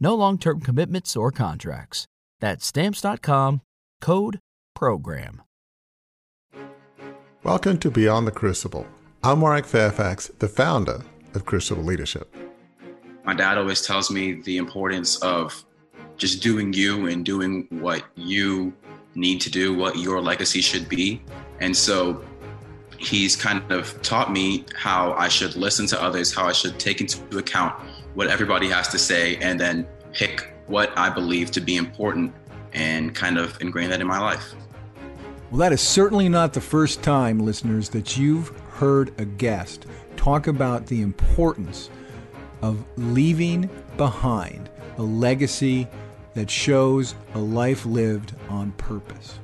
No long term commitments or contracts. That's Stamps.com code PROGRAM. Welcome to Beyond the Crucible. I'm Warwick Fairfax, the founder of Crucible Leadership. My dad always tells me the importance of just doing you and doing what you need to do, what your legacy should be. And so he's kind of taught me how I should listen to others, how I should take into account what everybody has to say, and then pick what I believe to be important and kind of ingrain that in my life. Well, that is certainly not the first time, listeners, that you've heard a guest talk about the importance of leaving behind a legacy that shows a life lived on purpose.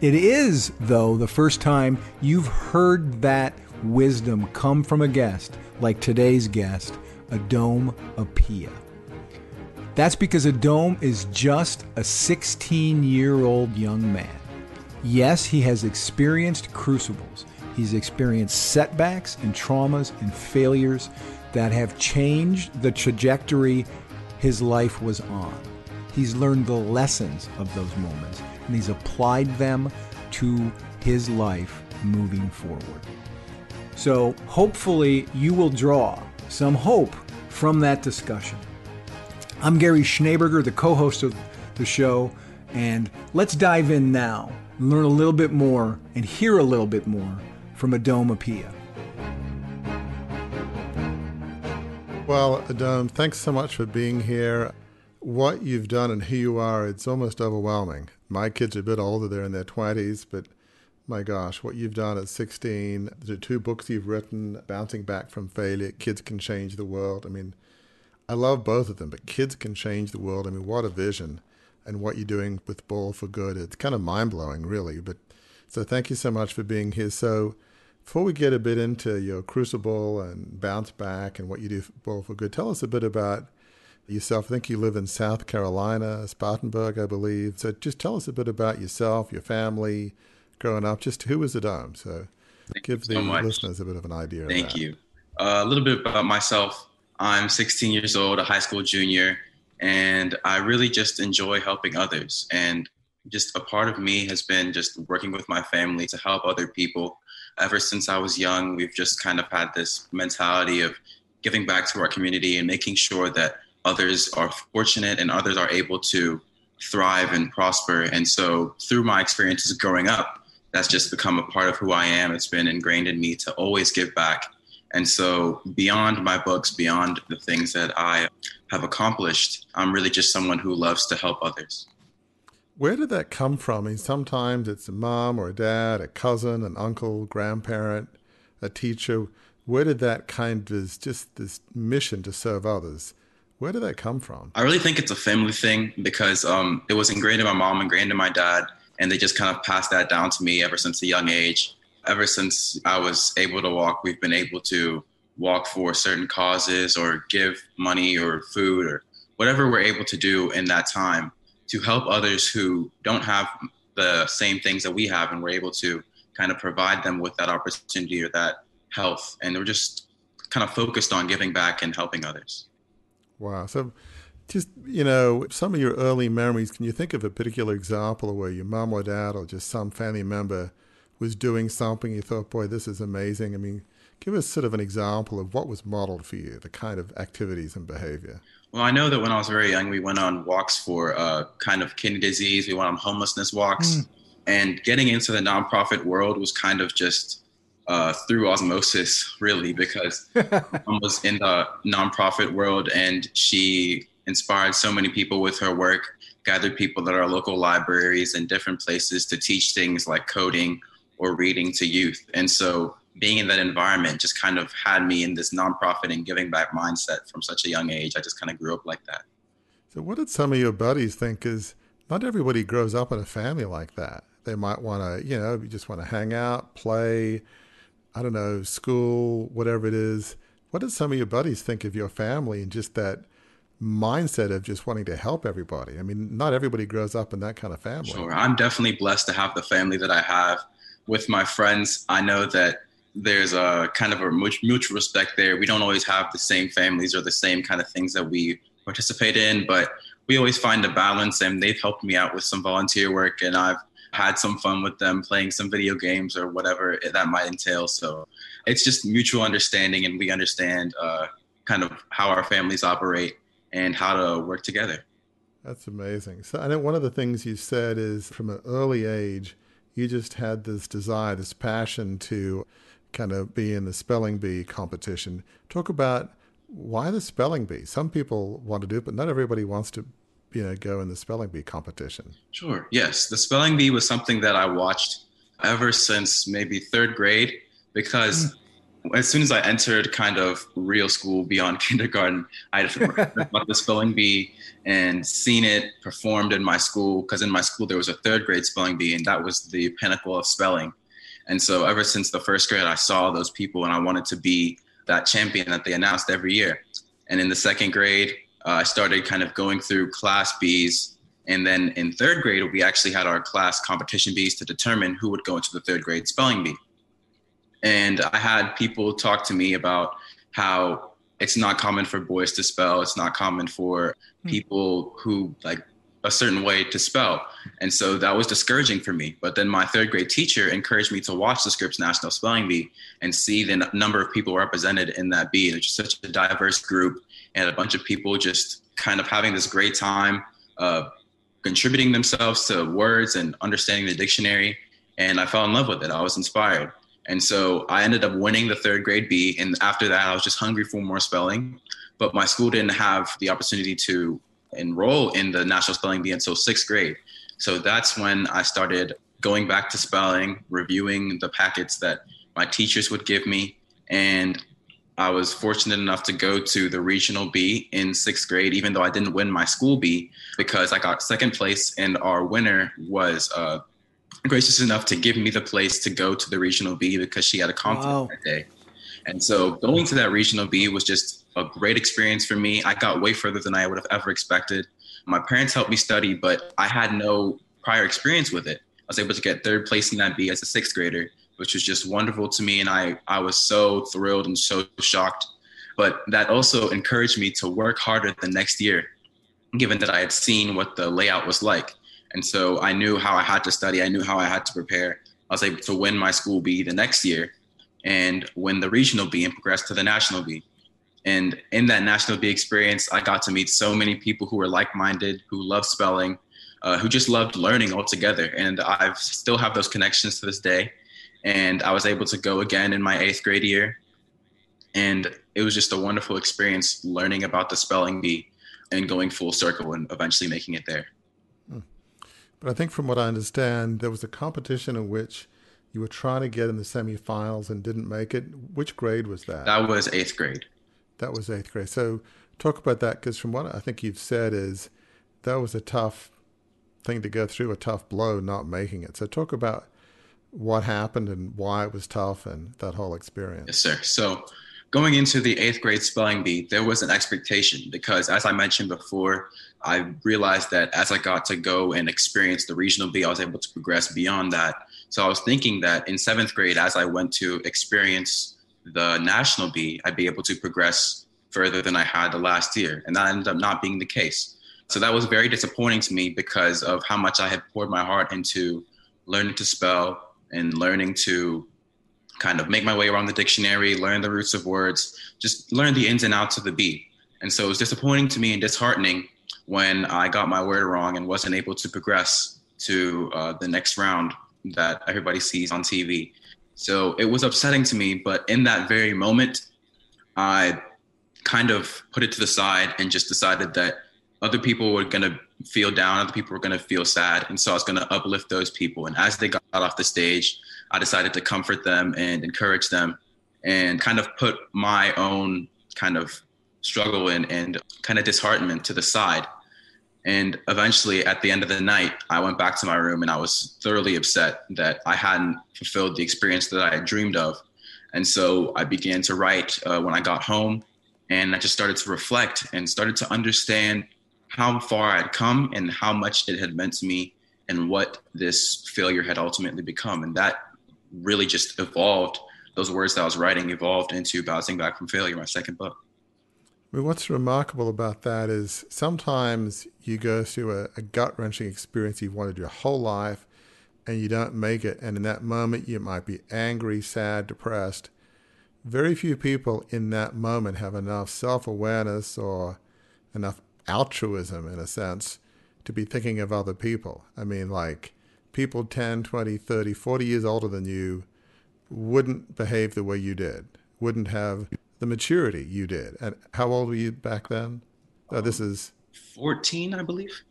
It is, though, the first time you've heard that wisdom come from a guest like today's guest, Adom Appiah. That's because Adom is just a 16 year old young man. Yes, he has experienced crucibles. He's experienced setbacks and traumas and failures that have changed the trajectory his life was on. He's learned the lessons of those moments and he's applied them to his life moving forward. So, hopefully, you will draw some hope from that discussion. I'm Gary Schneeberger, the co host of the show, and let's dive in now and learn a little bit more and hear a little bit more from Adom Appiah. Well, Adom, thanks so much for being here. What you've done and who you are, it's almost overwhelming. My kids are a bit older, they're in their 20s, but my gosh, what you've done at 16, the two books you've written, Bouncing Back from Failure, Kids Can Change the World. I mean, I love both of them, but Kids Can Change the World. I mean, what a vision and what you're doing with Ball4Good. It's kind of mind blowing, really. But so thank you so much for being here. So, before we get a bit into your crucible and bounce back and what you do for Ball4Good, tell us a bit about yourself. I think you live in South Carolina, Spartanburg, I believe. So just tell us a bit about yourself, your family, growing up. Just who was Adom? So Thank give the so listeners a bit of an idea. Thank of you. Uh, a little bit about myself. I'm 16 years old, a high school junior, and I really just enjoy helping others. And just a part of me has been just working with my family to help other people. Ever since I was young, we've just kind of had this mentality of giving back to our community and making sure that others are fortunate and others are able to thrive and prosper. And so, through my experiences growing up, that's just become a part of who I am. It's been ingrained in me to always give back. And so, beyond my books, beyond the things that I have accomplished, I'm really just someone who loves to help others. Where did that come from? I mean, sometimes it's a mom or a dad, a cousin, an uncle, grandparent, a teacher. Where did that kind of just this mission to serve others? Where did that come from? I really think it's a family thing because um, it was ingrained in my mom, ingrained in my dad, and they just kind of passed that down to me ever since a young age. Ever since I was able to walk, we've been able to walk for certain causes or give money or food or whatever we're able to do in that time to help others who don't have the same things that we have and we're able to kind of provide them with that opportunity or that health and we're just kind of focused on giving back and helping others Wow. So, just, you know, some of your early memories, can you think of a particular example where your mom or dad or just some family member was doing something you thought, boy, this is amazing? I mean, give us sort of an example of what was modeled for you, the kind of activities and behavior. Well, I know that when I was very young, we went on walks for uh, kind of kidney disease. We went on homelessness walks. And getting into the nonprofit world was kind of just uh, through osmosis, really, because I was in the nonprofit world and she inspired so many people with her work, gathered people at our local libraries and different places to teach things like coding or reading to youth. And so being in that environment just kind of had me in this nonprofit and giving back mindset from such a young age. I just kind of grew up like that. So, what did some of your buddies think? Is not everybody grows up in a family like that. They might want to, you know, you just want to hang out, play, I don't know, school, whatever it is. What did some of your buddies think of your family and just that mindset of just wanting to help everybody? I mean, not everybody grows up in that kind of family. Sure. I'm definitely blessed to have the family that I have. With my friends, I know that there's a kind of a mutual respect there. We don't always have the same families or the same kind of things that we participate in, but we always find a balance and they've helped me out with some volunteer work and I've had some fun with them playing some video games or whatever that might entail. So it's just mutual understanding and we understand uh, kind of how our families operate and how to work together. That's amazing. So I know one of the things you said is from an early age, you just had this desire, this passion to kind of be in the spelling bee competition. Talk about why the spelling bee. Some people want to do it, but not everybody wants to, you know, go in the spelling bee competition. Sure. Yes, the spelling bee was something that I watched ever since maybe third grade because. Mm. As soon as I entered kind of real school beyond kindergarten, I had heard about the spelling bee and seen it performed in my school. Because in my school there was a third grade spelling bee, and that was the pinnacle of spelling. And so ever since the first grade, I saw those people and I wanted to be that champion that they announced every year. And in the second grade, uh, I started kind of going through class bees. And then in third grade, we actually had our class competition bees to determine who would go into the third grade spelling bee. And I had people talk to me about how it's not common for boys to spell. It's not common for hmm. people who like a certain way to spell. And so that was discouraging for me. But then my third grade teacher encouraged me to watch the Scripps National Spelling Bee and see the n- number of people represented in that bee. It's such a diverse group and a bunch of people just kind of having this great time, uh, contributing themselves to words and understanding the dictionary. And I fell in love with it. I was inspired. And so I ended up winning the third grade bee. And after that, I was just hungry for more spelling. But my school didn't have the opportunity to enroll in the National Spelling Bee until sixth grade. So that's when I started going back to spelling, reviewing the packets that my teachers would give me. And I was fortunate enough to go to the regional bee in sixth grade, even though I didn't win my school bee because I got second place, and our winner was uh, gracious enough to give me the place to go to the regional bee because she had a conflict wow. that day. And so going to that regional bee was just a great experience for me. I got way further than I would have ever expected. My parents helped me study, but I had no prior experience with it. I was able to get third place in that bee as a sixth grader, which was just wonderful to me. And I, I was so thrilled and so shocked. But that also encouraged me to work harder the next year, given that I had seen what the layout was like. And so I knew how I had to study, I knew how I had to prepare. I was able to win my school bee the next year and win the regional bee and progress to the national bee. And in that national bee experience, I got to meet so many people who were like-minded, who loved spelling, uh, who just loved learning altogether. And I still have those connections to this day. And I was able to go again in my eighth grade year. And it was just a wonderful experience learning about the spelling bee and going full circle and eventually making it there. But I think from what I understand, there was a competition in which you were trying to get in the semifinals and didn't make it. Which grade was that? That was eighth grade. That was eighth grade. So talk about that because from what I think you've said is that was a tough thing to go through, a tough blow not making it. So talk about what happened and why it was tough and that whole experience. Yes, sir. So going into the eighth grade spelling bee, there was an expectation because, as I mentioned before, I realized that as I got to go and experience the regional bee, I was able to progress beyond that. So I was thinking that in seventh grade, as I went to experience the national bee, I'd be able to progress further than I had the last year. And that ended up not being the case. So that was very disappointing to me because of how much I had poured my heart into learning to spell and learning to kind of make my way around the dictionary, learn the roots of words, just learn the ins and outs of the bee. And so it was disappointing to me and disheartening when I got my word wrong and wasn't able to progress to uh, the next round that everybody sees on TV. So it was upsetting to me, but in that very moment, I kind of put it to the side and just decided that other people were going to feel down, other people were going to feel sad. And so I was going to uplift those people. And as they got off the stage, I decided to comfort them and encourage them and kind of put my own kind of struggle and, and kind of disheartenment to the side. And eventually, at the end of the night, I went back to my room and I was thoroughly upset that I hadn't fulfilled the experience that I had dreamed of. And so I began to write uh, when I got home and I just started to reflect and started to understand how far I'd come and how much it had meant to me and what this failure had ultimately become. And that really just evolved. Those words that I was writing evolved into Bouncing Back from Failure, my second book. I mean, what's remarkable about that is sometimes you go through a, a gut wrenching experience you've wanted your whole life and you don't make it. And in that moment, you might be angry, sad, depressed. Very few people in that moment have enough self awareness or enough altruism, in a sense, to be thinking of other people. I mean, like people 10, 20, 30, 40 years older than you wouldn't behave the way you did, wouldn't have the maturity you did. And how old were you back then? Oh, this is 14, I believe.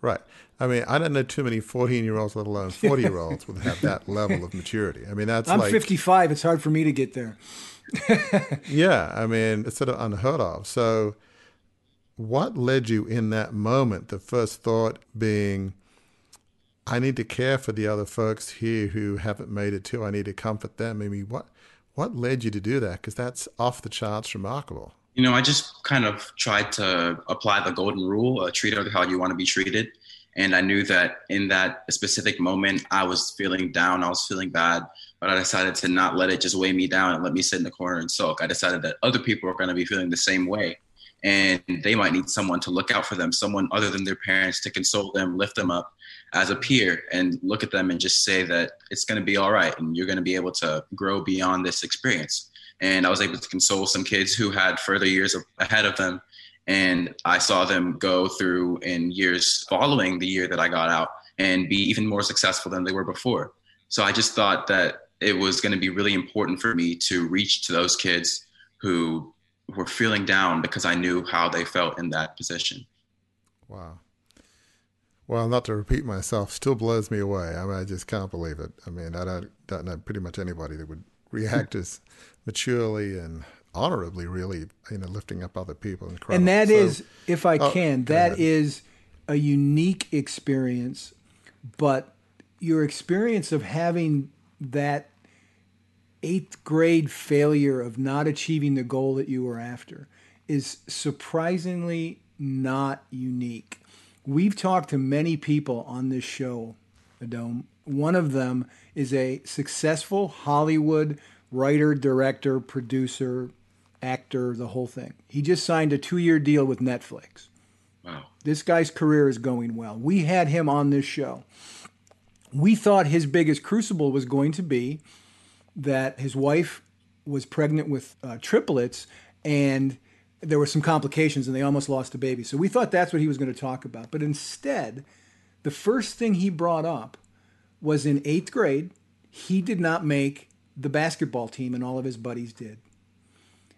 Right. I mean, I don't know too many 14 year olds, let alone 40 year olds, would have that level of maturity. I mean, that's I'm like, 55. It's hard for me to get there. yeah. I mean, it's sort of unheard of. So, what led you in that moment? The first thought being, I need to care for the other folks here who haven't made it too. I need to comfort them. I mean, what what led you to do that? Because that's off the charts remarkable. You know, I just kind of tried to apply the golden rule: uh, treat others how you want to be treated. And I knew that in that specific moment, I was feeling down, I was feeling bad, but I decided to not let it just weigh me down and let me sit in the corner and sulk. I decided that other people are going to be feeling the same way and they might need someone to look out for them, someone other than their parents to console them, lift them up as a peer, and look at them and just say that it's going to be all right and you're going to be able to grow beyond this experience. And I was able to console some kids who had further years ahead of them. And I saw them go through in years following the year that I got out and be even more successful than they were before. So I just thought that it was going to be really important for me to reach to those kids who were feeling down because I knew how they felt in that position. Wow. Well, not to repeat myself, still blows me away. I mean, I just can't believe it. I mean, I don't, don't know pretty much anybody that would react as maturely and honorably, really, you know, lifting up other people. Incredible. And that so, is, if I oh, can, that is a unique experience, but your experience of having that eighth grade failure of not achieving the goal that you were after is surprisingly not unique. We've talked to many people on this show, Adom. One of them is a successful Hollywood writer, director, producer, actor, the whole thing. He just signed a two year deal with Netflix. Wow. This guy's career is going well. We had him on this show. We thought his biggest crucible was going to be that his wife was pregnant with uh, triplets and there were some complications and they almost lost a baby. So we thought that's what he was going to talk about. But instead, the first thing he brought up was in eighth grade, he did not make the basketball team and all of his buddies did.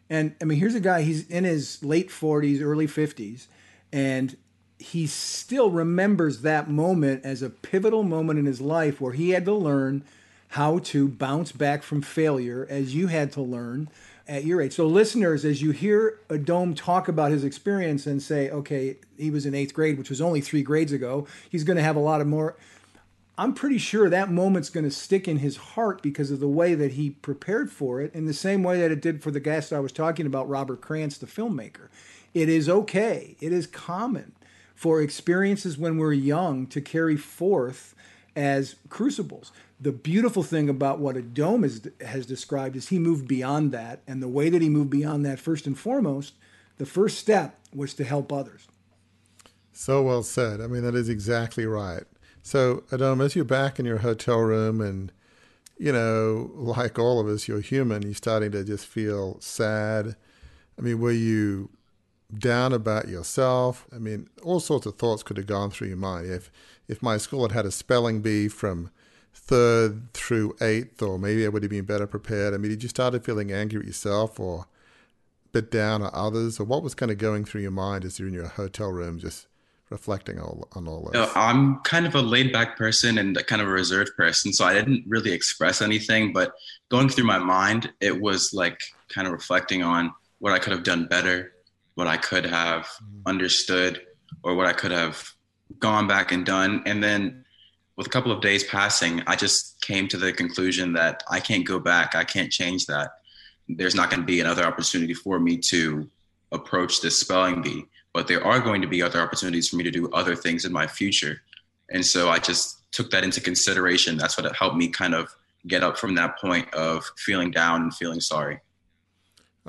And I mean, here's a guy, he's in his late 40s, early 50s, and he still remembers that moment as a pivotal moment in his life where he had to learn how to bounce back from failure as you had to learn at your age. So, listeners, as you hear Adom talk about his experience and say, okay, he was in eighth grade, which was only three grades ago, he's going to have a lot of more. I'm pretty sure that moment's going to stick in his heart because of the way that he prepared for it, in the same way that it did for the guest I was talking about, Robert Krantz, the filmmaker. It is okay, it is common for experiences when we're young to carry forth as crucibles the beautiful thing about what Adom is, has described is he moved beyond that. And the way that he moved beyond that, first and foremost, the first step was to help others. So well said. I mean, that is exactly right. So, Adom, as you're back in your hotel room and, you know, like all of us, you're human, you're starting to just feel sad. I mean, were you down about yourself? I mean, all sorts of thoughts could have gone through your mind. If if my school had had a spelling bee from third through eighth, or maybe I would have been better prepared. I mean, did you started feeling angry at yourself or a bit down at others, or what was kind of going through your mind as you're in your hotel room just reflecting all, on all this? You know, I'm kind of a laid back person and kind of a reserved person, so I didn't really express anything. But going through my mind, it was like kind of reflecting on what I could have done better, what I could have mm-hmm. understood, or what I could have gone back and done. And then with a couple of days passing, I just came to the conclusion that I can't go back. I can't change that. There's not going to be another opportunity for me to approach this spelling bee, but there are going to be other opportunities for me to do other things in my future. And so I just took that into consideration. That's what it helped me kind of get up from that point of feeling down and feeling sorry.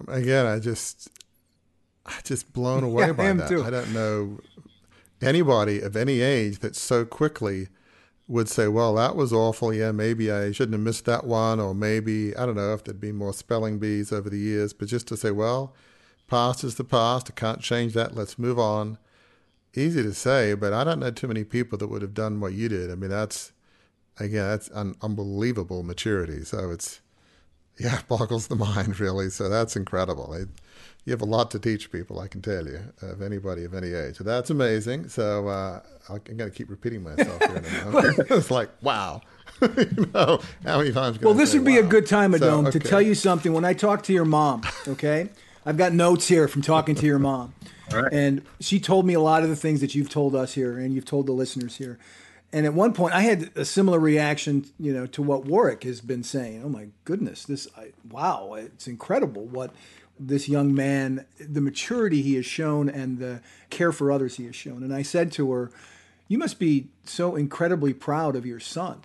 Again, I just, I just blown away yeah, by that. Too. I don't know anybody of any age that so quickly would say, well, that was awful. Yeah, maybe I shouldn't have missed that one. Or maybe, I don't know if there'd been more spelling bees over the years. But just to say, well, past is the past. I can't change that. Let's move on. Easy to say, but I don't know too many people that would have done what you did. I mean, that's, again, that's unbelievable maturity. So it's, yeah, boggles the mind, really. So that's incredible. It, you have a lot to teach people, I can tell you, of anybody of any age. So that's amazing. So uh, I'm going to keep repeating myself here in a moment. it's like, wow. you know, how many times? Well, this say, would be wow? a good time, Adom, so, okay. to tell you something. When I talk to your mom, okay, I've got notes here from talking to your mom, right. and she told me a lot of the things that you've told us here, and you've told the listeners here. And at one point, I had a similar reaction, you know, to what Warwick has been saying. Oh my goodness, this, I, wow, it's incredible what this young man, the maturity he has shown and the care for others he has shown. And I said to her, You must be so incredibly proud of your son.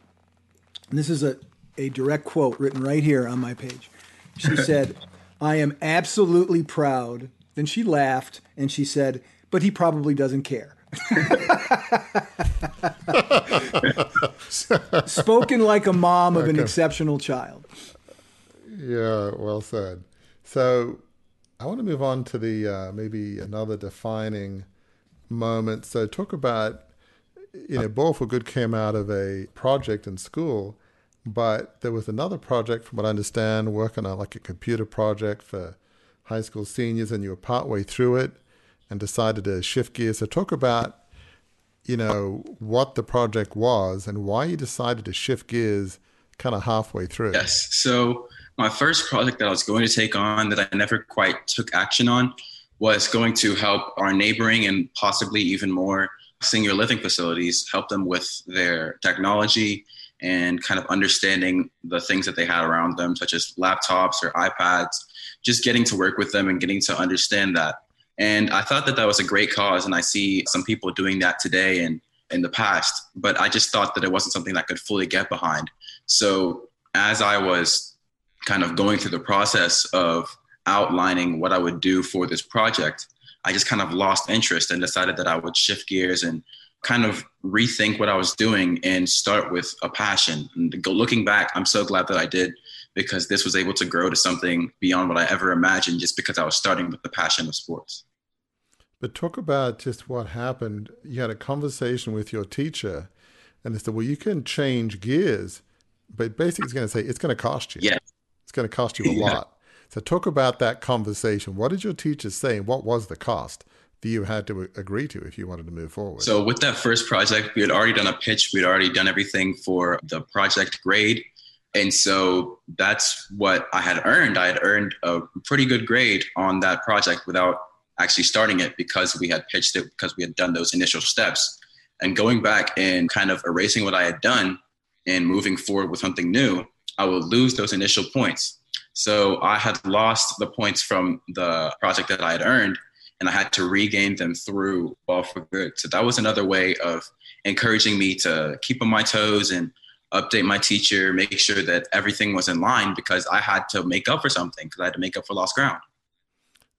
And this is a, a direct quote written right here on my page. She said, I am absolutely proud. Then she laughed and she said, But he probably doesn't care. Spoken like a mom of an exceptional child. Yeah, well said. So I want to move on to the uh, maybe another defining moment. So talk about you know, Ball4Good came out of a project in school, but there was another project, from what I understand, working on like a computer project for high school seniors, and you were partway through it and decided to shift gears. So talk about you know what the project was and why you decided to shift gears kind of halfway through. Yes. So my first project that I was going to take on that I never quite took action on was going to help our neighboring and possibly even more senior living facilities help them with their technology and kind of understanding the things that they had around them, such as laptops or iPads, just getting to work with them and getting to understand that. And I thought that that was a great cause. And I see some people doing that today and in the past, but I just thought that it wasn't something that I could fully get behind. So as I was kind of going through the process of outlining what I would do for this project, I just kind of lost interest and decided that I would shift gears and kind of rethink what I was doing and start with a passion. And looking back, I'm so glad that I did because this was able to grow to something beyond what I ever imagined just because I was starting with the passion of sports. But talk about just what happened. You had a conversation with your teacher and they said, well, you can change gears, but basically it's going to say it's going to cost you. Yeah. It's going to cost you a yeah. lot. So talk about that conversation. What did your teacher say? And What was the cost that you had to uh, agree to if you wanted to move forward? So with that first project, we had already done a pitch. We had already done everything for the project grade. And so that's what I had earned. I had earned a pretty good grade on that project without actually starting it because we had pitched it because we had done those initial steps. And going back and kind of erasing what I had done and moving forward with something new, I would lose those initial points. So I had lost the points from the project that I had earned, and I had to regain them through Ball for Good. So that was another way of encouraging me to keep on my toes and update my teacher, make sure that everything was in line because I had to make up for something because I had to make up for lost ground.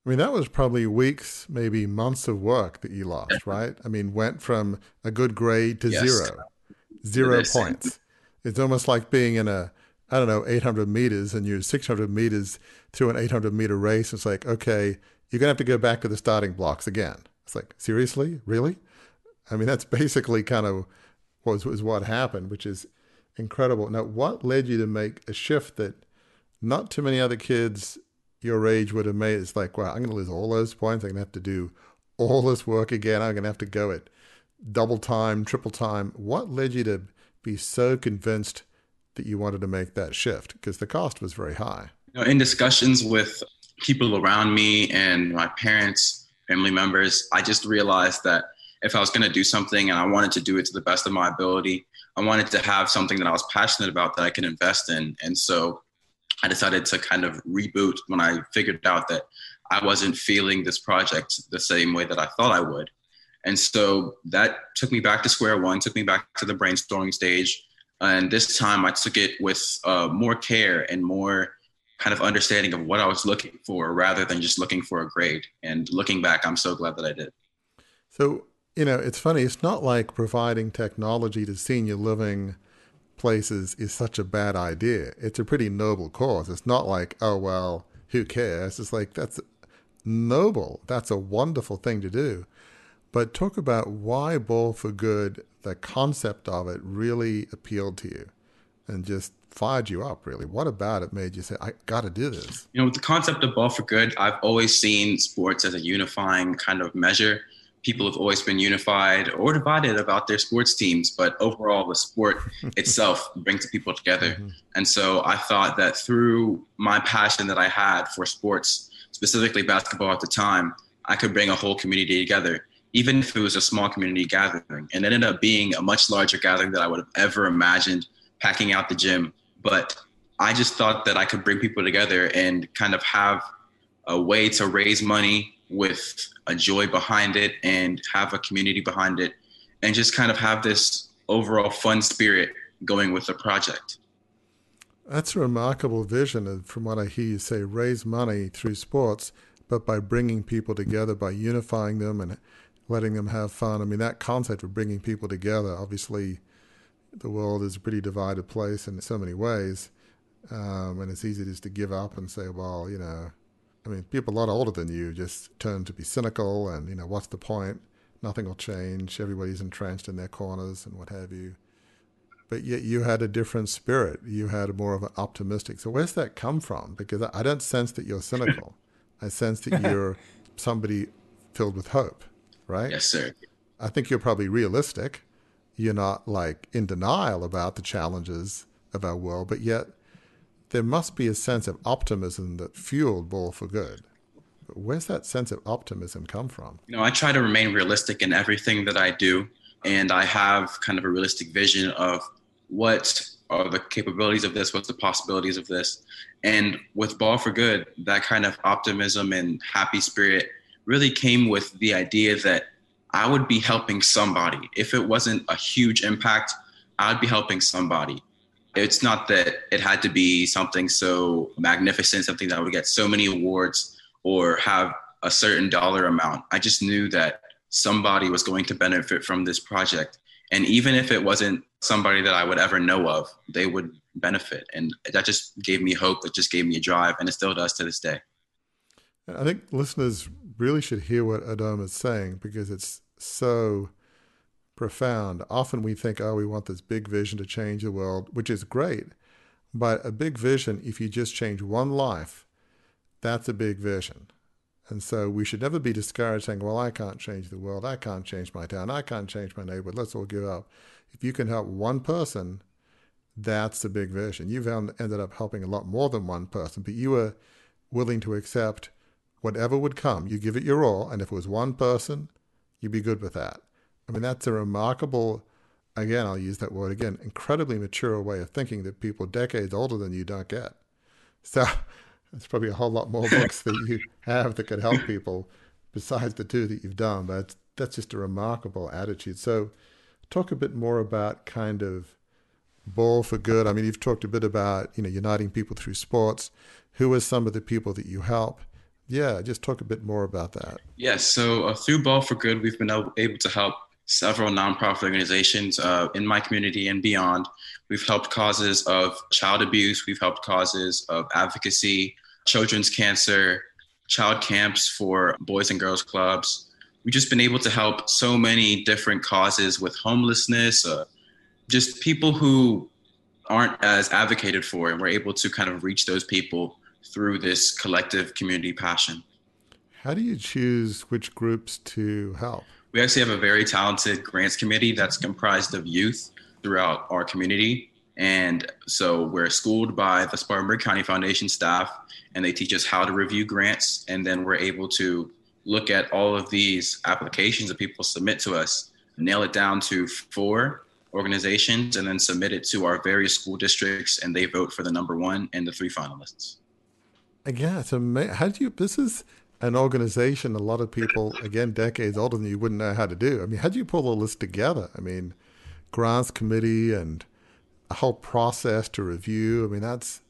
I mean, that was probably weeks, maybe months of work that you lost, right? I mean, went from a good grade to yes. zero, zero points. It's almost like being in a I don't know, 800 meters and you're 600 meters through an 800 meter race. It's like, okay, you're going to have to go back to the starting blocks again. It's like, seriously? Really? I mean, that's basically kind of was was what happened, which is incredible. Now, what led you to make a shift that not too many other kids your age would have made? It's like, wow, I'm going to lose all those points. I'm going to have to do all this work again. I'm going to have to go at double time, triple time. What led you to be so convinced that you wanted to make that shift? Because the cost was very high. You know, in discussions with people around me and my parents, family members, I just realized that if I was going to do something and I wanted to do it to the best of my ability, I wanted to have something that I was passionate about that I could invest in. And so I decided to kind of reboot when I figured out that I wasn't feeling this project the same way that I thought I would. And so that took me back to square one, took me back to the brainstorming stage. And this time I took it with uh, more care and more kind of understanding of what I was looking for rather than just looking for a grade. And looking back, I'm so glad that I did. So, you know, it's funny. It's not like providing technology to senior living places is such a bad idea. It's a pretty noble cause. It's not like, oh, well, who cares? It's like, that's noble. That's a wonderful thing to do. But talk about why Ball4Good, the concept of it really appealed to you and just fired you up, really. What about it made you say, I got to do this? You know, with the concept of Ball4Good, I've always seen sports as a unifying kind of measure. People have always been unified or divided about their sports teams, but overall, the sport itself brings people together. Mm-hmm. And so I thought that through my passion that I had for sports, specifically basketball at the time, I could bring a whole community together even if it was a small community gathering. And ended up being a much larger gathering than I would have ever imagined, packing out the gym. But I just thought that I could bring people together and kind of have a way to raise money with a joy behind it and have a community behind it and just kind of have this overall fun spirit going with the project. That's a remarkable vision, from what I hear you say, raise money through sports, but by bringing people together, by unifying them and letting them have fun. I mean, that concept of bringing people together, obviously, the world is a pretty divided place in so many ways. Um, and it's easy just to give up and say, well, you know, I mean, people a lot older than you just turn to be cynical and, you know, what's the point? Nothing will change. Everybody's entrenched in their corners and what have you. But yet you had a different spirit. You had more of an optimistic. So where's that come from? Because I don't sense that you're cynical. I sense that you're somebody filled with hope right? Yes, sir. I think you're probably realistic. You're not like in denial about the challenges of our world, but yet there must be a sense of optimism that fueled Ball4Good. Where's that sense of optimism come from? You know, I try to remain realistic in everything that I do, and I have kind of a realistic vision of what are the capabilities of this, what's the possibilities of this. And with Ball4Good, that kind of optimism and happy spirit really came with the idea that I would be helping somebody. If it wasn't a huge impact, I'd be helping somebody. It's not that it had to be something so magnificent, something that would get so many awards or have a certain dollar amount. I just knew that somebody was going to benefit from this project. And even if it wasn't somebody that I would ever know of, they would benefit. And that just gave me hope, that just gave me a drive, and it still does to this day. I think listeners really should hear what Adom is saying because it's so profound. Often we think, oh, we want this big vision to change the world, which is great. But a big vision, if you just change one life, that's a big vision. And so we should never be discouraged saying, well, I can't change the world. I can't change my town. I can't change my neighborhood. Let's all give up. If you can help one person, that's the big vision. You've ended up helping a lot more than one person, but you were willing to accept whatever would come, you give it your all. And if it was one person, you'd be good with that. I mean, that's a remarkable, again, I'll use that word again, incredibly mature way of thinking that people decades older than you don't get. So there's probably a whole lot more books that you have that could help people besides the two that you've done. But that's just a remarkable attitude. So talk a bit more about kind of Ball4Good. I mean, you've talked a bit about, you know, uniting people through sports. Who are some of the people that you help? Yeah, just talk a bit more about that. Yes, so uh, through Ball4Good, we've been able to help several nonprofit organizations uh, in my community and beyond. We've helped causes of child abuse, we've helped causes of advocacy, children's cancer, child camps for boys and girls clubs. We've just been able to help so many different causes with homelessness, uh, just people who aren't as advocated for, and we're able to kind of reach those people through this collective community passion. How do you choose which groups to help? We actually have a very talented grants committee that's comprised of youth throughout our community. And so we're schooled by the Spartanburg County Foundation staff, and they teach us how to review grants. And then we're able to look at all of these applications that people submit to us, nail it down to four organizations, and then submit it to our various school districts, and they vote for the number one and the three finalists. Again, it's amazing. How do you? This is an organization. A lot of people, again, decades older than you, wouldn't know how to do. I mean, how do you pull the list together? I mean, grants committee and a whole process to review. I mean, that's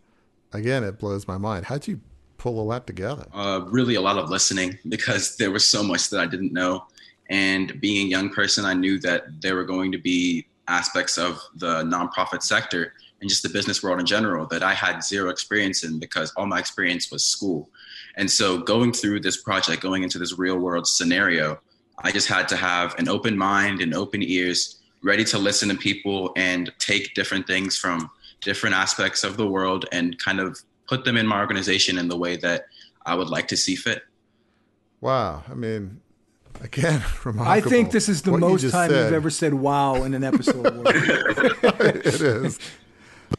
again, it blows my mind. How do you pull all that together? Uh, really, a lot of listening because there was so much that I didn't know. And being a young person, I knew that there were going to be aspects of the nonprofit sector and just the business world in general that I had zero experience in because all my experience was school. And so going through this project, going into this real world scenario, I just had to have an open mind and open ears, ready to listen to people and take different things from different aspects of the world and kind of put them in my organization in the way that I would like to see fit. Wow. I mean, again, remarkable. I think this is the what most you time said. you've ever said wow in an episode. it is.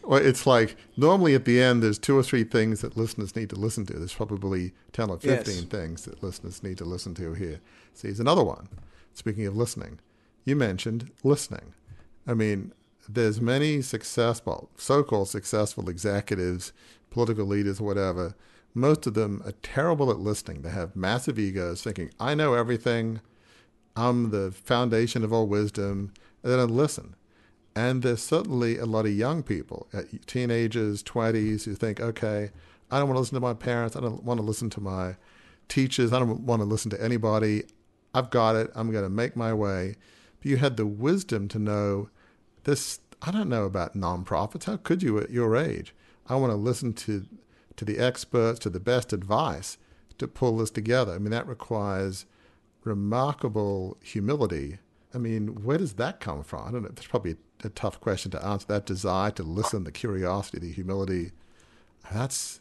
Well, it's like normally at the end, there's two or three things that listeners need to listen to. There's probably 10 or 15 yes. things that listeners need to listen to here. See, here's another one. Speaking of listening, you mentioned listening. I mean, there's many successful, so-called successful executives, political leaders, whatever. Most of them are terrible at listening. They have massive egos, thinking, "I know everything. I'm the foundation of all wisdom," and they don't listen. And there's certainly a lot of young people, uh, teenagers, 20s, who think, "Okay, I don't want to listen to my parents. I don't want to listen to my teachers. I don't want to listen to anybody. I've got it. I'm going to make my way." But you had the wisdom to know this I don't know about nonprofits. How could you at your age? I want to listen to to the experts, to the best advice to pull this together. I mean, that requires remarkable humility. I mean, where does that come from? I don't know. It's probably a tough question to answer. That desire to listen, the curiosity, the humility. That's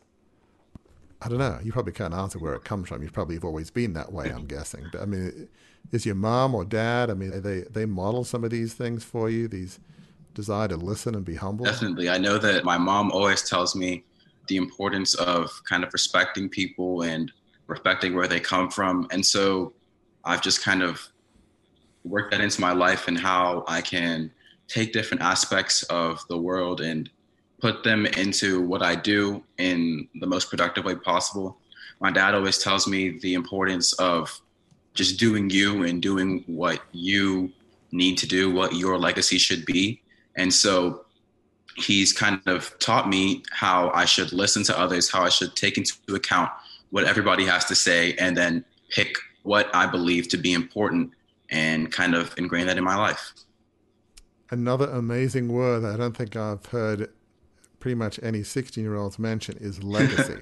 I don't know. You probably can't answer where it comes from. You probably have always been that way. I'm guessing. But I mean, is your mom or dad? I mean, they they model some of these things for you. These desire to listen and be humble. Definitely. I know that my mom always tells me the importance of kind of respecting people and respecting where they come from, and so I've just kind of worked that into my life and how I can take different aspects of the world and put them into what I do in the most productive way possible. My dad always tells me the importance of just doing you and doing what you need to do, what your legacy should be. And so he's kind of taught me how I should listen to others, how I should take into account what everybody has to say, and then pick what I believe to be important and kind of ingrain that in my life. Another amazing word that I don't think I've heard pretty much any 16 year olds mention is legacy.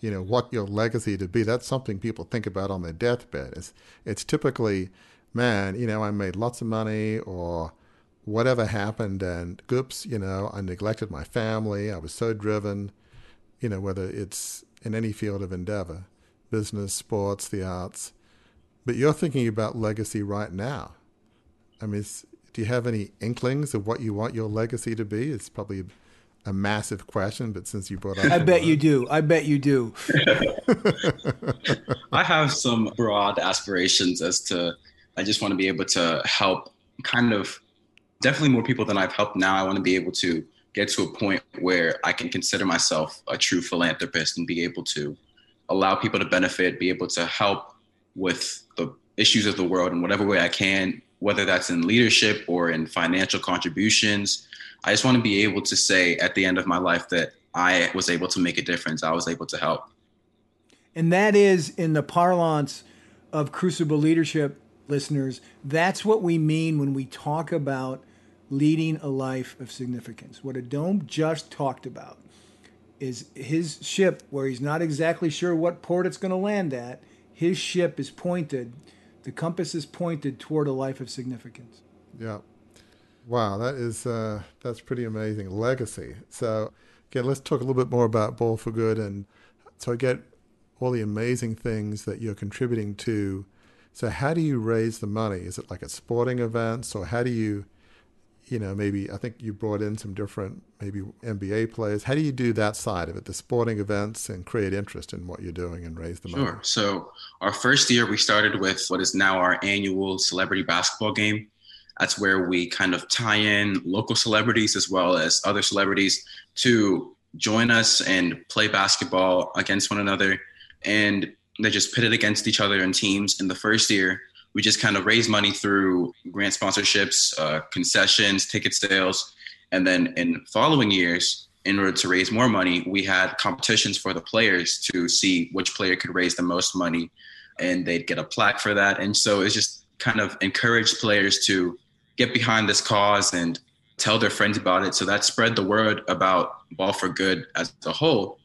you know, what your legacy to be. That's something people think about on their deathbed. It's, it's typically, man, you know, I made lots of money or whatever happened and oops, you know, I neglected my family. I was so driven, you know, whether it's in any field of endeavor, business, sports, the arts. But you're thinking about legacy right now. I mean, do you have any inklings of what you want your legacy to be? It's probably a massive question, but since you brought up, I bet you do. I bet you do. I have some broad aspirations as to I just want to be able to help kind of definitely more people than I've helped now. I want to be able to get to a point where I can consider myself a true philanthropist and be able to allow people to benefit, be able to help with the issues of the world in whatever way I can, whether that's in leadership or in financial contributions I just want to be able to say at the end of my life that I was able to make a difference. I was able to help. And that is in the parlance of Crucible Leadership listeners. That's what we mean when we talk about leading a life of significance. What Adom just talked about is his ship, where he's not exactly sure what port it's going to land at, his ship is pointed, the compass is pointed toward a life of significance. Yeah. Wow, that is uh, that's pretty amazing legacy. So, again, let's talk a little bit more about Ball4Good, and so I get all the amazing things that you're contributing to. So, how do you raise the money? Is it like at sporting events, or how do you, you know, maybe I think you brought in some different maybe NBA players. How do you do that side of it, the sporting events, and create interest in what you're doing and raise the money? Sure. So, our first year, we started with what is now our annual celebrity basketball game. That's where we kind of tie in local celebrities as well as other celebrities to join us and play basketball against one another. And they just pitted against each other in teams. In the first year, we just kind of raised money through grant sponsorships, uh, concessions, ticket sales. And then in following years, in order to raise more money, we had competitions for the players to see which player could raise the most money. And they'd get a plaque for that. And so it's just kind of encouraged players to get behind this cause and tell their friends about it. So that spread the word about Ball4Good as a whole.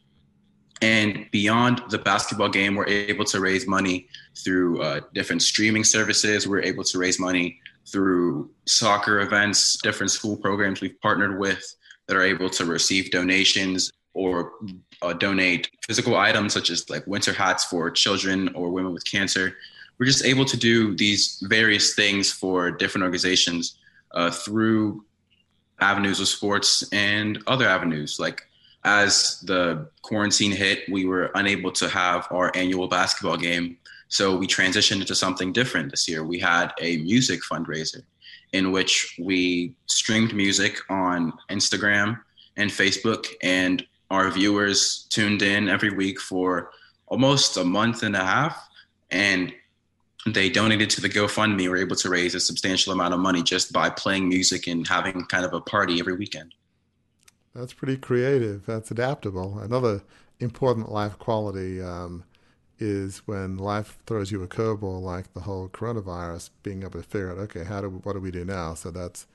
And beyond the basketball game, we're able to raise money through uh, different streaming services. We're able to raise money through soccer events, different school programs we've partnered with that are able to receive donations or uh, donate physical items such as like winter hats for children or women with cancer we're just able to do these various things for different organizations uh, through avenues of sports and other avenues. Like as the quarantine hit, we were unable to have our annual basketball game. So we transitioned into something different this year. We had a music fundraiser in which we streamed music on Instagram and Facebook, and our viewers tuned in every week for almost a month and a half. And they donated to the GoFundMe. We were able to raise a substantial amount of money just by playing music and having kind of a party every weekend. That's pretty creative. That's adaptable. Another important life quality um, is when life throws you a curveball, like the whole coronavirus, being able to figure out, okay, how do what do we do now? So that's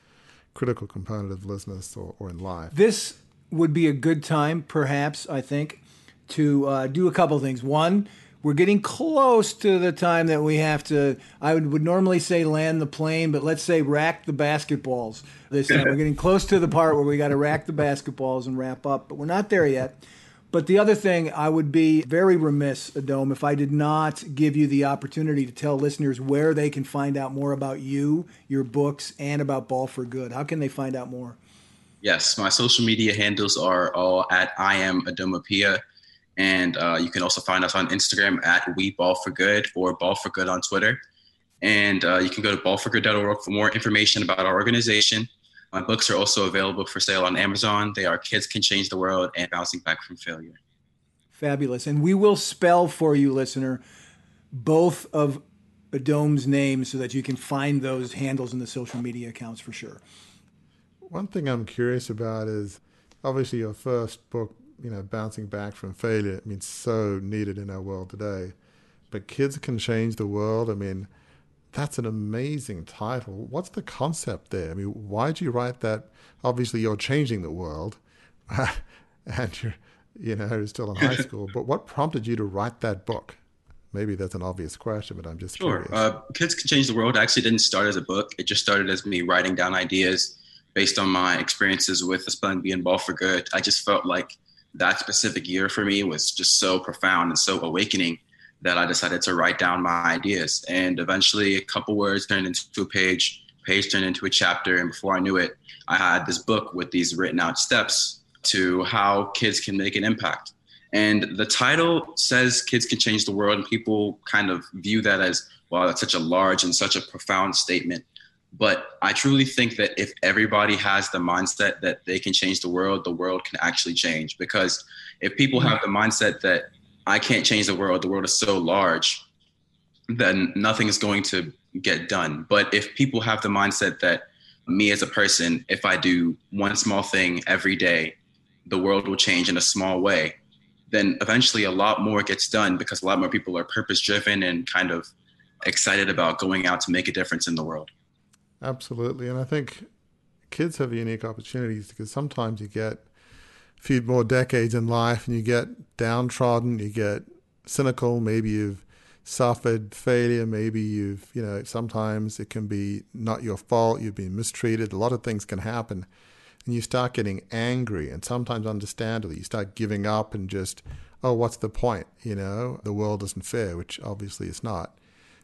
critical component of business or, or in life. This would be a good time, perhaps I think, to uh, do a couple things. One we're getting close to the time that we have to i would, would normally say land the plane but let's say rack the basketballs this time. We're getting close to the part where we got to rack the basketballs and wrap up but we're not there yet. But the other thing i would be very remiss adom if i did not give you the opportunity to tell listeners where they can find out more about you your books and about Ball4Good. How can they find out more? Yes my social media handles are all at i am adomappiah and uh, you can also find us on Instagram at We Ball4Good or Ball4Good on Twitter. And uh, you can go to ballforgood.org for more information about our organization. My books are also available for sale on Amazon. They are Kids Can Change the World and Bouncing Back from Failure. Fabulous. And we will spell for you, listener, both of Adom's names so that you can find those handles in the social media accounts for sure. One thing I'm curious about is obviously your first book you know, bouncing back from failure. I mean, so needed in our world today. But kids can change the world. I mean, that's an amazing title. What's the concept there? I mean, why'd you write that? Obviously, you're changing the world, and you're, you know, you're still in high school. But what prompted you to write that book? Maybe that's an obvious question, but I'm just sure. curious. Uh, Kids Can Change the World actually didn't start as a book. It just started as me writing down ideas based on my experiences with the spelling bee and Ball4Good. I just felt like that specific year for me was just so profound and so awakening that I decided to write down my ideas. And eventually, a couple words turned into a page, page turned into a chapter. And before I knew it, I had this book with these written out steps to how kids can make an impact. And the title says kids can change the world, and people kind of view that as, wow, that's such a large and such a profound statement. But I truly think that if everybody has the mindset that they can change the world, the world can actually change. Because if people have the mindset that I can't change the world, the world is so large, then nothing is going to get done. But if people have the mindset that me as a person, if I do one small thing every day, the world will change in a small way, then eventually a lot more gets done because a lot more people are purpose driven and kind of excited about going out to make a difference in the world. Absolutely. And I think kids have unique opportunities because sometimes you get a few more decades in life and you get downtrodden, you get cynical, maybe you've suffered failure. Maybe you've, you know, sometimes it can be not your fault. You've been mistreated. A lot of things can happen. And you start getting angry and sometimes understandably, you start giving up and just, oh, what's the point? You know, the world isn't fair, which obviously it's not.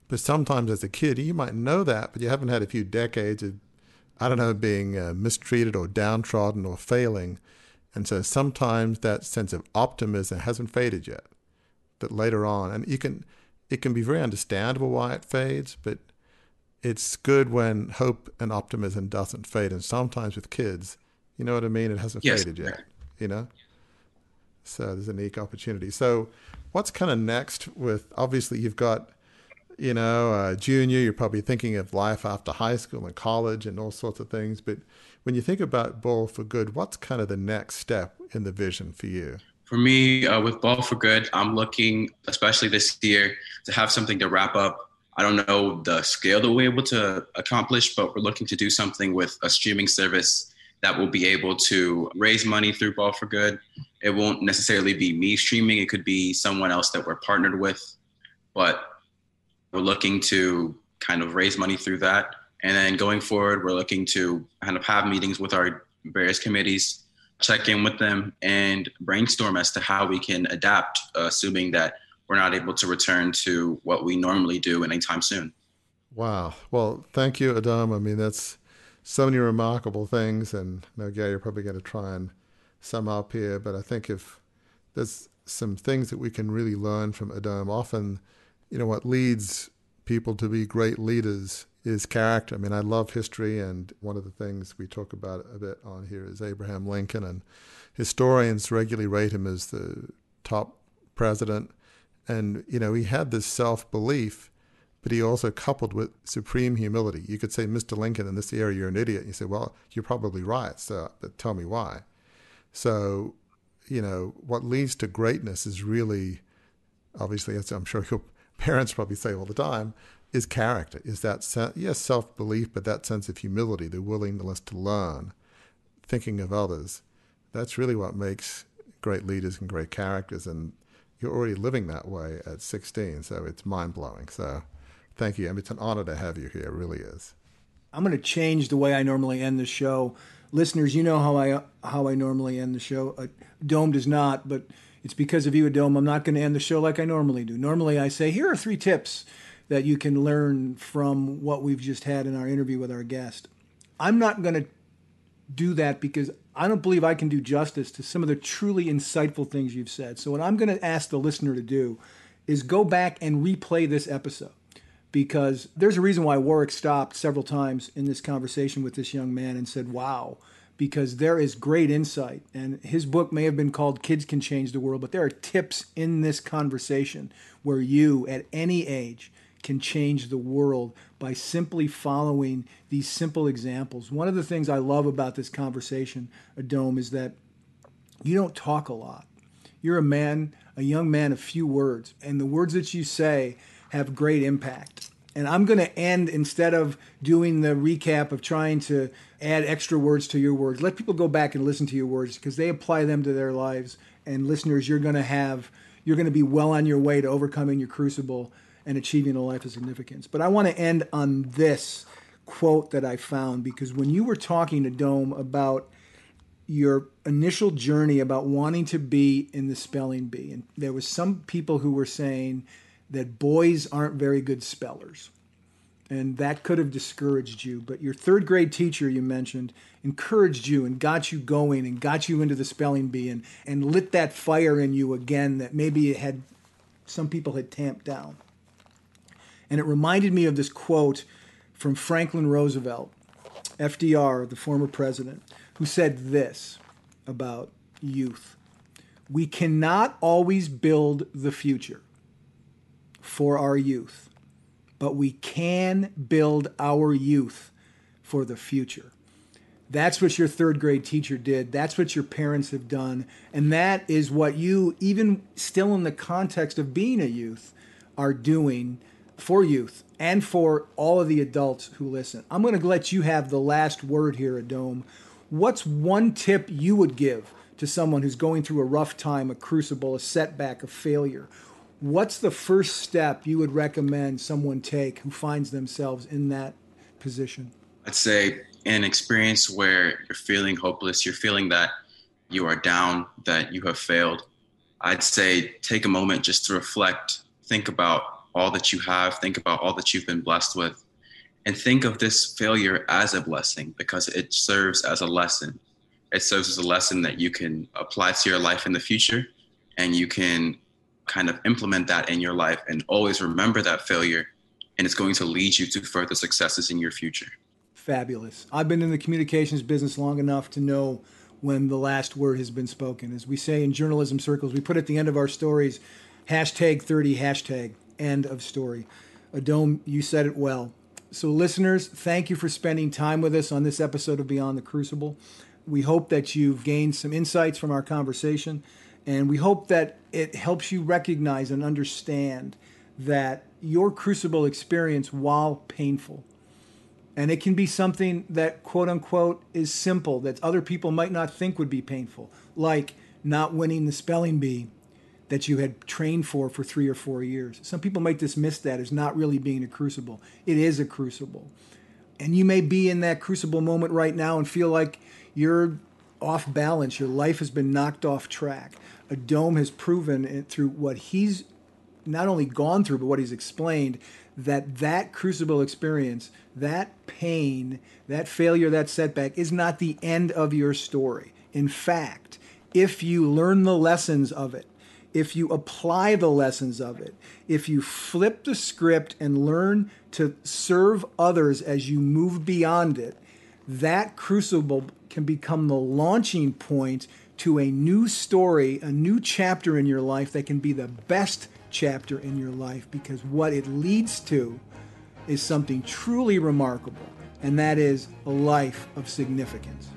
But sometimes as a kid, you might know that, but you haven't had a few decades of, I don't know, being uh, mistreated or downtrodden or failing. And so sometimes that sense of optimism hasn't faded yet. That later on, and you can, it can be very understandable why it fades, but it's good when hope and optimism doesn't fade. And sometimes with kids, you know what I mean? It hasn't yes. faded yet, you know? So there's a unique opportunity. So what's kind of next with, obviously you've got, you know, uh, junior, you're probably thinking of life after high school and college and all sorts of things. But when you think about Ball4Good, what's kind of the next step in the vision for you? For me, uh, with Ball4Good, I'm looking, especially this year, to have something to wrap up. I don't know the scale that we're able to accomplish, but we're looking to do something with a streaming service that will be able to raise money through Ball4Good. It won't necessarily be me streaming, it could be someone else that we're partnered with, but we're looking to kind of raise money through that. And then going forward, we're looking to kind of have meetings with our various committees check in with them and brainstorm as to how we can adapt, assuming that we're not able to return to what we normally do anytime soon. Wow. Well, thank you, Adom. I mean, that's so many remarkable things. And now, Gary, you're probably going to try and sum up here, but I think if there's some things that we can really learn from Adom, often, you know, what leads people to be great leaders is character. I mean, I love history, and one of the things we talk about a bit on here is Abraham Lincoln, and historians regularly rate him as the top president. And, you know, he had this self belief, but he also coupled with supreme humility. You could say, Mr. Lincoln, in this area, you're an idiot. And you say, well, you're probably right, so, but tell me why. So, you know, what leads to greatness is really, obviously, I'm sure your parents probably say all the time, is character, is that, sen- yes, self belief, but that sense of humility, the willingness to learn, thinking of others. That's really what makes great leaders and great characters. And you're already living that way at 16, so it's mind blowing. So thank you. I mean, it's an honor to have you here, it really is. I'm going to change the way I normally end the show. Listeners, you know how I how I normally end the show. Uh, Dome does not, but it's because of you, Dome. I'm not going to end the show like I normally do. Normally, I say, here are three tips that you can learn from what we've just had in our interview with our guest. I'm not going to do that because I don't believe I can do justice to some of the truly insightful things you've said. So, what I'm going to ask the listener to do is go back and replay this episode because there's a reason why Warwick stopped several times in this conversation with this young man and said, Wow, because there is great insight. And his book may have been called Kids Can Change the World, but there are tips in this conversation where you, at any age, can change the world by simply following these simple examples. One of the things I love about this conversation, Adom, is that you don't talk a lot. You're a man, a young man of few words, and the words that you say have great impact. And I'm going to end instead of doing the recap of trying to add extra words to your words. Let people go back and listen to your words because they apply them to their lives. And listeners, you're going to have you're going to be well on your way to overcoming your crucible and achieving a life of significance. But I want to end on this quote that I found because when you were talking to Dome about your initial journey about wanting to be in the spelling bee, and there was some people who were saying that boys aren't very good spellers. And that could have discouraged you. But your third grade teacher you mentioned encouraged you and got you going and got you into the spelling bee and, and lit that fire in you again that maybe it had some people had tamped down. And it reminded me of this quote from Franklin Roosevelt, FDR, the former president, who said this about youth We cannot always build the future for our youth, but we can build our youth for the future. That's what your third grade teacher did. That's what your parents have done. And that is what you, even still in the context of being a youth, are doing for youth and for all of the adults who listen. I'm going to let you have the last word here, Adom. What's one tip you would give to someone who's going through a rough time, a crucible, a setback, a failure? What's the first step you would recommend someone take who finds themselves in that position? I'd say in an experience where you're feeling hopeless, you're feeling that you are down, that you have failed. I'd say take a moment just to reflect, think about all that you have, think about all that you've been blessed with, and think of this failure as a blessing because it serves as a lesson. It serves as a lesson that you can apply to your life in the future and you can kind of implement that in your life and always remember that failure and it's going to lead you to further successes in your future. Fabulous. I've been in the communications business long enough to know when the last word has been spoken. As we say in journalism circles, we put at the end of our stories hashtag 30 hashtag end of story. Adom you said it well. So, listeners, thank you for spending time with us on this episode of Beyond the Crucible. We hope that you've gained some insights from our conversation, and we hope that it helps you recognize and understand that your crucible experience, while painful, and it can be something that, quote unquote, is simple that other people might not think would be painful, like not winning the spelling bee that you had trained for for three or four years. Some people might dismiss that as not really being a crucible. It is a crucible. And you may be in that crucible moment right now and feel like you're off balance. Your life has been knocked off track. Adom has proven it through what he's not only gone through, but what he's explained that that crucible experience, that pain, that failure, that setback is not the end of your story. In fact, if you learn the lessons of it, if you apply the lessons of it, if you flip the script and learn to serve others as you move beyond it, that crucible can become the launching point to a new story, a new chapter in your life that can be the best chapter in your life because what it leads to is something truly remarkable, and that is a life of significance.